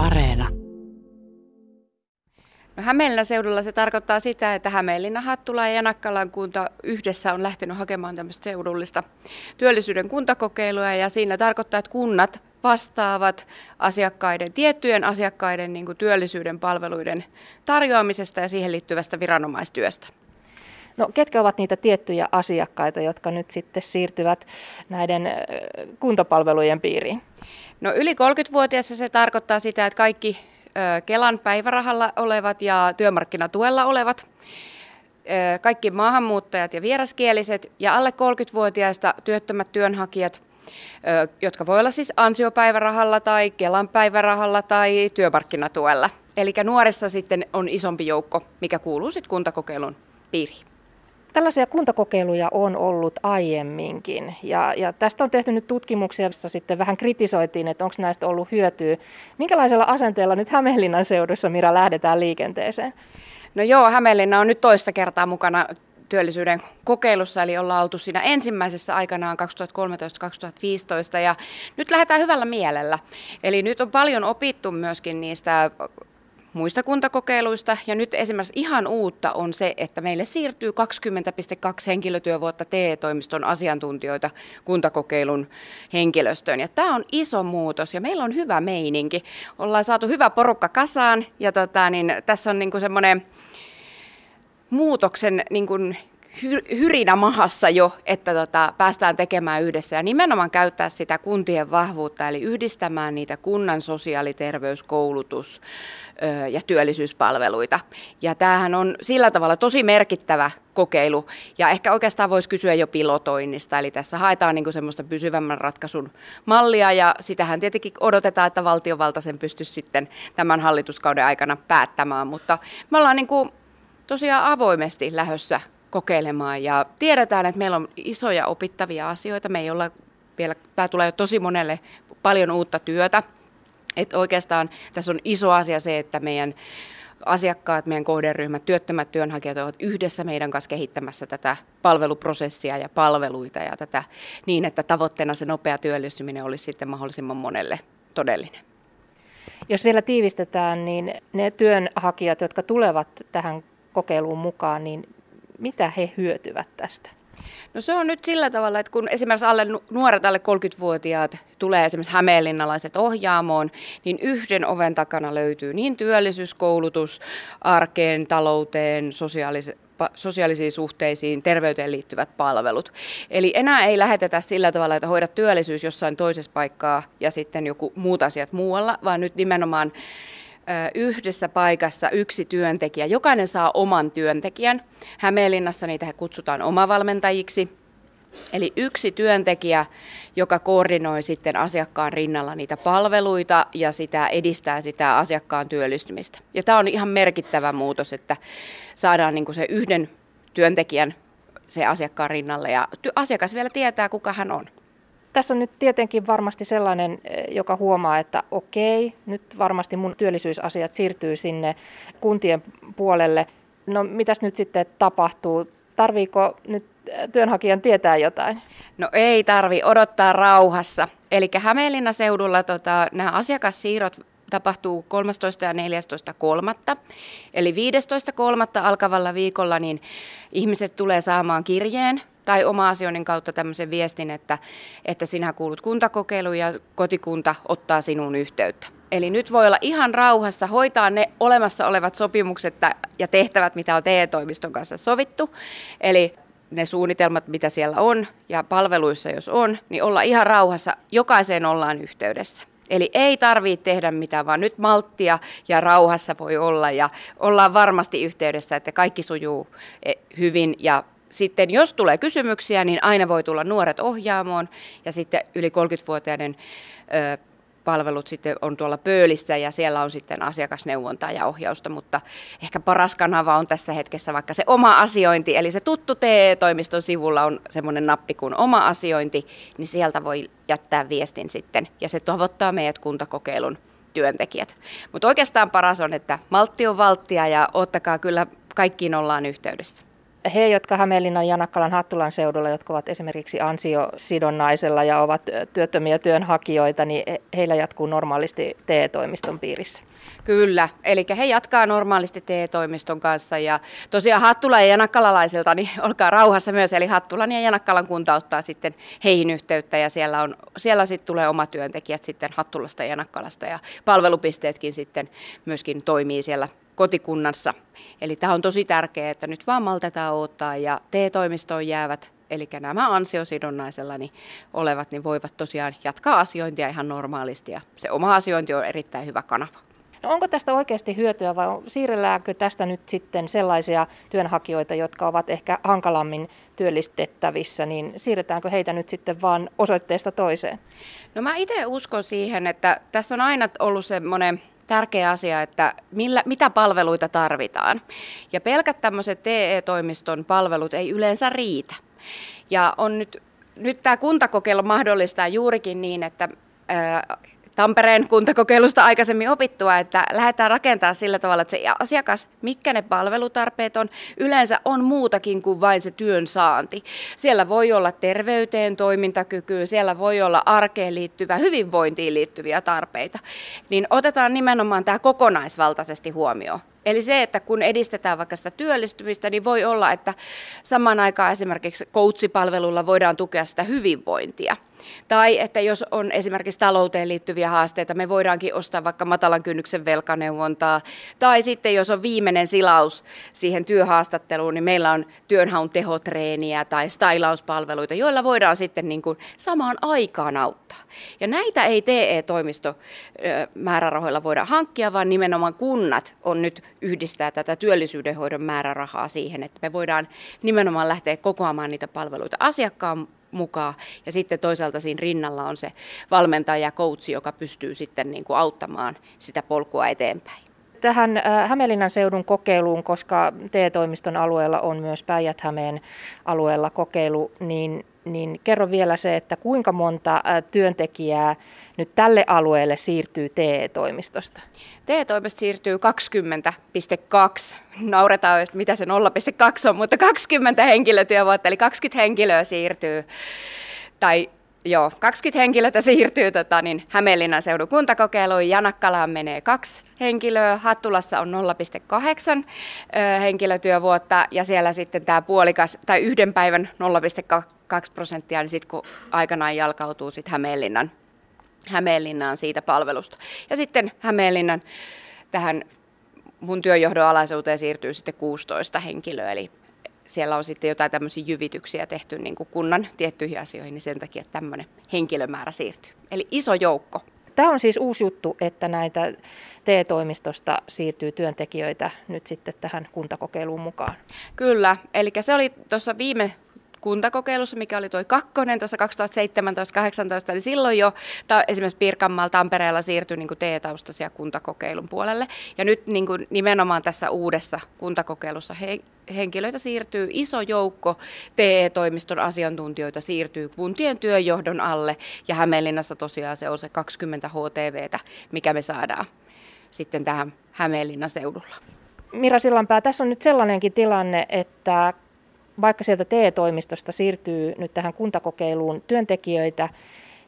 Areena. No Hämeenlinnan seudulla se tarkoittaa sitä, että Hämeenlinna, Hattula ja Janakkalan kunta yhdessä on lähtenyt hakemaan tämmöistä seudullista työllisyyden kuntakokeilua ja siinä tarkoittaa, että kunnat vastaavat asiakkaiden, tiettyjen asiakkaiden niin työllisyyden palveluiden tarjoamisesta ja siihen liittyvästä viranomaistyöstä. No ketkä ovat niitä tiettyjä asiakkaita, jotka nyt sitten siirtyvät näiden kuntapalvelujen piiriin? No yli 30-vuotiaissa se tarkoittaa sitä, että kaikki Kelan päivärahalla olevat ja työmarkkinatuella olevat, kaikki maahanmuuttajat ja vieraskieliset ja alle 30-vuotiaista työttömät työnhakijat, jotka voi olla siis ansiopäivärahalla tai Kelan päivärahalla tai työmarkkinatuella. Eli nuorissa sitten on isompi joukko, mikä kuuluu sitten kuntakokeilun piiriin. Tällaisia kuntakokeiluja on ollut aiemminkin ja, ja tästä on tehty nyt tutkimuksia, joissa sitten vähän kritisoitiin, että onko näistä ollut hyötyä. Minkälaisella asenteella nyt Hämeenlinnan seudussa, Mira, lähdetään liikenteeseen? No joo, Hämeenlinna on nyt toista kertaa mukana työllisyyden kokeilussa, eli ollaan oltu siinä ensimmäisessä aikanaan 2013-2015 ja nyt lähdetään hyvällä mielellä. Eli nyt on paljon opittu myöskin niistä muista kuntakokeiluista. Ja nyt esimerkiksi ihan uutta on se, että meille siirtyy 20,2 henkilötyövuotta TE-toimiston asiantuntijoita kuntakokeilun henkilöstöön. Ja tämä on iso muutos ja meillä on hyvä meininki. Ollaan saatu hyvä porukka kasaan ja tota, niin tässä on niin semmoinen muutoksen niin kuin hyrinä mahassa jo, että tota, päästään tekemään yhdessä ja nimenomaan käyttää sitä kuntien vahvuutta, eli yhdistämään niitä kunnan sosiaali-, terveys-, koulutus- ja työllisyyspalveluita. Ja tämähän on sillä tavalla tosi merkittävä kokeilu, ja ehkä oikeastaan voisi kysyä jo pilotoinnista, eli tässä haetaan niin semmoista pysyvämmän ratkaisun mallia, ja sitähän tietenkin odotetaan, että valtiovalta sen pystyisi sitten tämän hallituskauden aikana päättämään, mutta me ollaan niin kuin tosiaan avoimesti lähössä kokeilemaan. Ja tiedetään, että meillä on isoja opittavia asioita. Me ei olla vielä, tämä tulee jo tosi monelle paljon uutta työtä. Että oikeastaan tässä on iso asia se, että meidän asiakkaat, meidän kohderyhmät, työttömät työnhakijat ovat yhdessä meidän kanssa kehittämässä tätä palveluprosessia ja palveluita ja tätä niin, että tavoitteena se nopea työllistyminen olisi sitten mahdollisimman monelle todellinen. Jos vielä tiivistetään, niin ne työnhakijat, jotka tulevat tähän kokeiluun mukaan, niin mitä he hyötyvät tästä? No se on nyt sillä tavalla, että kun esimerkiksi alle, nuoret alle 30-vuotiaat tulee esimerkiksi hämeenlinnalaiset ohjaamoon, niin yhden oven takana löytyy niin työllisyyskoulutus, arkeen, talouteen, sosiaalis- sosiaalisiin suhteisiin, terveyteen liittyvät palvelut. Eli enää ei lähetetä sillä tavalla, että hoida työllisyys jossain toisessa paikkaa ja sitten joku muut asiat muualla, vaan nyt nimenomaan yhdessä paikassa yksi työntekijä. Jokainen saa oman työntekijän. Hämeenlinnassa niitä kutsutaan omavalmentajiksi. Eli yksi työntekijä, joka koordinoi sitten asiakkaan rinnalla niitä palveluita ja sitä edistää sitä asiakkaan työllistymistä. Ja tämä on ihan merkittävä muutos, että saadaan niin se yhden työntekijän se asiakkaan rinnalle ja asiakas vielä tietää, kuka hän on. Tässä on nyt tietenkin varmasti sellainen, eh, joka huomaa, että okei, nyt varmasti mun työllisyysasiat siirtyy sinne kuntien puolelle. No mitäs nyt sitten tapahtuu? Tarviiko nyt työnhakijan tietää jotain? No ei tarvi odottaa rauhassa. Eli Hämeenlinnan seudulla tota, nämä asiakassiirrot tapahtuu 13. ja 14.3. Eli 15.3. alkavalla viikolla niin ihmiset tulee saamaan kirjeen tai oma asioinnin kautta tämmöisen viestin, että, että sinä kuulut kuntakokeiluun ja kotikunta ottaa sinun yhteyttä. Eli nyt voi olla ihan rauhassa hoitaa ne olemassa olevat sopimukset ja tehtävät, mitä on TE-toimiston kanssa sovittu. Eli ne suunnitelmat, mitä siellä on ja palveluissa jos on, niin olla ihan rauhassa. Jokaiseen ollaan yhteydessä. Eli ei tarvitse tehdä mitään, vaan nyt malttia ja rauhassa voi olla ja ollaan varmasti yhteydessä, että kaikki sujuu eh, hyvin ja sitten jos tulee kysymyksiä, niin aina voi tulla nuoret ohjaamoon ja sitten yli 30-vuotiaiden ö, palvelut sitten on tuolla pöölissä ja siellä on sitten asiakasneuvontaa ja ohjausta, mutta ehkä paras kanava on tässä hetkessä vaikka se oma asiointi, eli se tuttu TE-toimiston sivulla on semmoinen nappi kuin oma asiointi, niin sieltä voi jättää viestin sitten ja se tavoittaa meidät kuntakokeilun työntekijät. Mutta oikeastaan paras on, että maltti on valttia ja ottakaa kyllä kaikkiin ollaan yhteydessä. He, jotka Hämeenlinnan ja Nakkalan Hattulan seudulla, jotka ovat esimerkiksi ansiosidonnaisella ja ovat työttömiä työnhakijoita, niin heillä jatkuu normaalisti TE-toimiston piirissä. Kyllä, eli he jatkaa normaalisti TE-toimiston kanssa. Ja tosiaan Hattula ja Janakkalalaisilta, niin olkaa rauhassa myös, eli Hattulan ja Janakkalan kunta ottaa sitten heihin yhteyttä ja siellä, on, siellä sitten tulee oma työntekijät sitten Hattulasta ja Janakkalasta. Ja palvelupisteetkin sitten myöskin toimii siellä kotikunnassa. Eli tämä on tosi tärkeää, että nyt vaan maltetaan odottaa ja TE-toimistoon jäävät eli nämä ansiosidonnaisella niin olevat, niin voivat tosiaan jatkaa asiointia ihan normaalisti ja se oma asiointi on erittäin hyvä kanava. No onko tästä oikeasti hyötyä vai siirrelläänkö tästä nyt sitten sellaisia työnhakijoita, jotka ovat ehkä hankalammin työllistettävissä, niin siirretäänkö heitä nyt sitten vaan osoitteesta toiseen? No mä itse uskon siihen, että tässä on aina ollut semmoinen tärkeä asia, että millä, mitä palveluita tarvitaan. Ja pelkät tämmöiset TE-toimiston palvelut ei yleensä riitä. Ja on nyt, nyt tämä kuntakokeilu mahdollistaa juurikin niin, että Tampereen kuntakokeilusta aikaisemmin opittua, että lähdetään rakentamaan sillä tavalla, että se asiakas, mitkä ne palvelutarpeet on, yleensä on muutakin kuin vain se työn saanti. Siellä voi olla terveyteen, toimintakykyyn, siellä voi olla arkeen liittyvä, hyvinvointiin liittyviä tarpeita. Niin otetaan nimenomaan tämä kokonaisvaltaisesti huomioon. Eli se, että kun edistetään vaikka sitä työllistymistä, niin voi olla, että samaan aikaan esimerkiksi coachipalvelulla voidaan tukea sitä hyvinvointia. Tai että jos on esimerkiksi talouteen liittyviä haasteita, me voidaankin ostaa vaikka matalan kynnyksen velkaneuvontaa. Tai sitten jos on viimeinen silaus siihen työhaastatteluun, niin meillä on työnhaun tehotreeniä tai stylauspalveluita, joilla voidaan sitten niin kuin samaan aikaan auttaa. Ja näitä ei TE-toimisto määrärahoilla voida hankkia, vaan nimenomaan kunnat on nyt yhdistää tätä työllisyydenhoidon määrärahaa siihen, että me voidaan nimenomaan lähteä kokoamaan niitä palveluita asiakkaan mukaan. Ja sitten toisaalta siinä rinnalla on se valmentaja ja coachi, joka pystyy sitten niin kuin auttamaan sitä polkua eteenpäin. Tähän äh, Hämeenlinnan seudun kokeiluun, koska TE-toimiston alueella on myös Päijät-Hämeen alueella kokeilu, niin niin kerro vielä se, että kuinka monta työntekijää nyt tälle alueelle siirtyy TE-toimistosta? TE-toimistosta siirtyy 20,2. Nauretaan, että mitä se 0,2 on, mutta 20 henkilötyövuotta, eli 20 henkilöä siirtyy tai Joo, 20 henkilötä siirtyy tota, niin Hämeenlinnan seudun kuntakokeiluun. Janakkalaan menee kaksi henkilöä, Hattulassa on 0,8 henkilötyövuotta ja siellä sitten tämä puolikas tai yhden päivän 0,2 prosenttia, niin sitten kun aikanaan jalkautuu sitten Hämeenlinnan, Hämeenlinnaan siitä palvelusta. Ja sitten Hämeenlinnan tähän mun työjohdon alaisuuteen siirtyy sitten 16 henkilöä, eli siellä on sitten jotain tämmöisiä jyvityksiä tehty niin kuin kunnan tiettyihin asioihin, niin sen takia että tämmöinen henkilömäärä siirtyy. Eli iso joukko. Tämä on siis uusi juttu, että näitä TE-toimistosta siirtyy työntekijöitä nyt sitten tähän kuntakokeiluun mukaan. Kyllä, eli se oli tuossa viime kuntakokeilussa, mikä oli tuo kakkonen tuossa 2017-2018, niin silloin jo ta, esimerkiksi Pirkanmaalla, Tampereella siirtyi niin TE-taustaisia kuntakokeilun puolelle. Ja nyt niin kuin nimenomaan tässä uudessa kuntakokeilussa he, henkilöitä siirtyy, iso joukko TE-toimiston asiantuntijoita siirtyy kuntien työjohdon alle, ja Hämeenlinnassa tosiaan se on se 20 HTVtä, mikä me saadaan sitten tähän Hämeenlinnan seudulla. Mira Sillanpää, tässä on nyt sellainenkin tilanne, että vaikka sieltä TE-toimistosta siirtyy nyt tähän kuntakokeiluun työntekijöitä,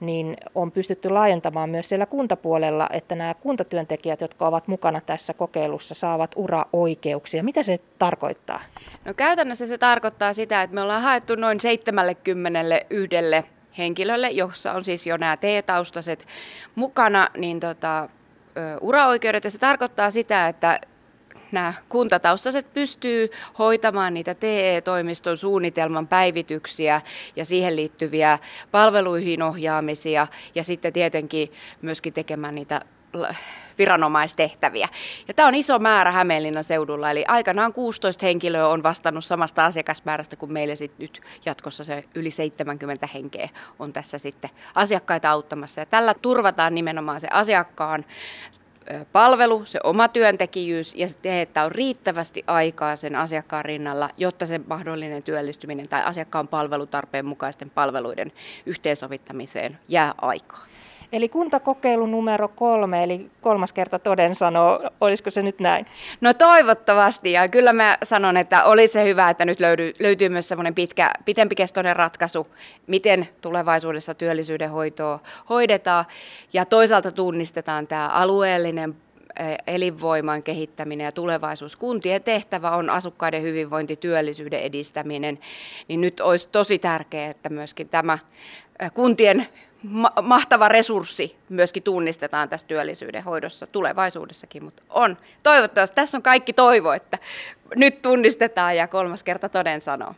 niin on pystytty laajentamaan myös siellä kuntapuolella, että nämä kuntatyöntekijät, jotka ovat mukana tässä kokeilussa, saavat uraoikeuksia. Mitä se tarkoittaa? No käytännössä se tarkoittaa sitä, että me ollaan haettu noin 70 yhdelle henkilölle, jossa on siis jo nämä T-taustaset mukana, niin tota, uraoikeudet. Ja se tarkoittaa sitä, että nämä kuntataustaiset pystyy hoitamaan niitä TE-toimiston suunnitelman päivityksiä ja siihen liittyviä palveluihin ohjaamisia ja sitten tietenkin myöskin tekemään niitä viranomaistehtäviä. Ja tämä on iso määrä Hämeenlinnan seudulla, eli aikanaan 16 henkilöä on vastannut samasta asiakasmäärästä kuin meille sit nyt jatkossa se yli 70 henkeä on tässä sitten asiakkaita auttamassa. Ja tällä turvataan nimenomaan se asiakkaan palvelu, se oma työntekijyys ja se, että on riittävästi aikaa sen asiakkaan rinnalla, jotta se mahdollinen työllistyminen tai asiakkaan palvelutarpeen mukaisten palveluiden yhteensovittamiseen jää aikaa. Eli kuntakokeilu numero kolme, eli kolmas kerta toden sanoo, olisiko se nyt näin? No toivottavasti, ja kyllä mä sanon, että olisi se hyvä, että nyt löytyy, löytyy myös semmoinen pitkä, pitempikestoinen ratkaisu, miten tulevaisuudessa työllisyyden hoitoa hoidetaan, ja toisaalta tunnistetaan tämä alueellinen elinvoiman kehittäminen ja tulevaisuus. Kuntien tehtävä on asukkaiden hyvinvointi, työllisyyden edistäminen, niin nyt olisi tosi tärkeää, että myöskin tämä kuntien ma- mahtava resurssi myöskin tunnistetaan tässä työllisyyden hoidossa tulevaisuudessakin, mutta on. Toivottavasti tässä on kaikki toivo, että nyt tunnistetaan ja kolmas kerta toden sanoo.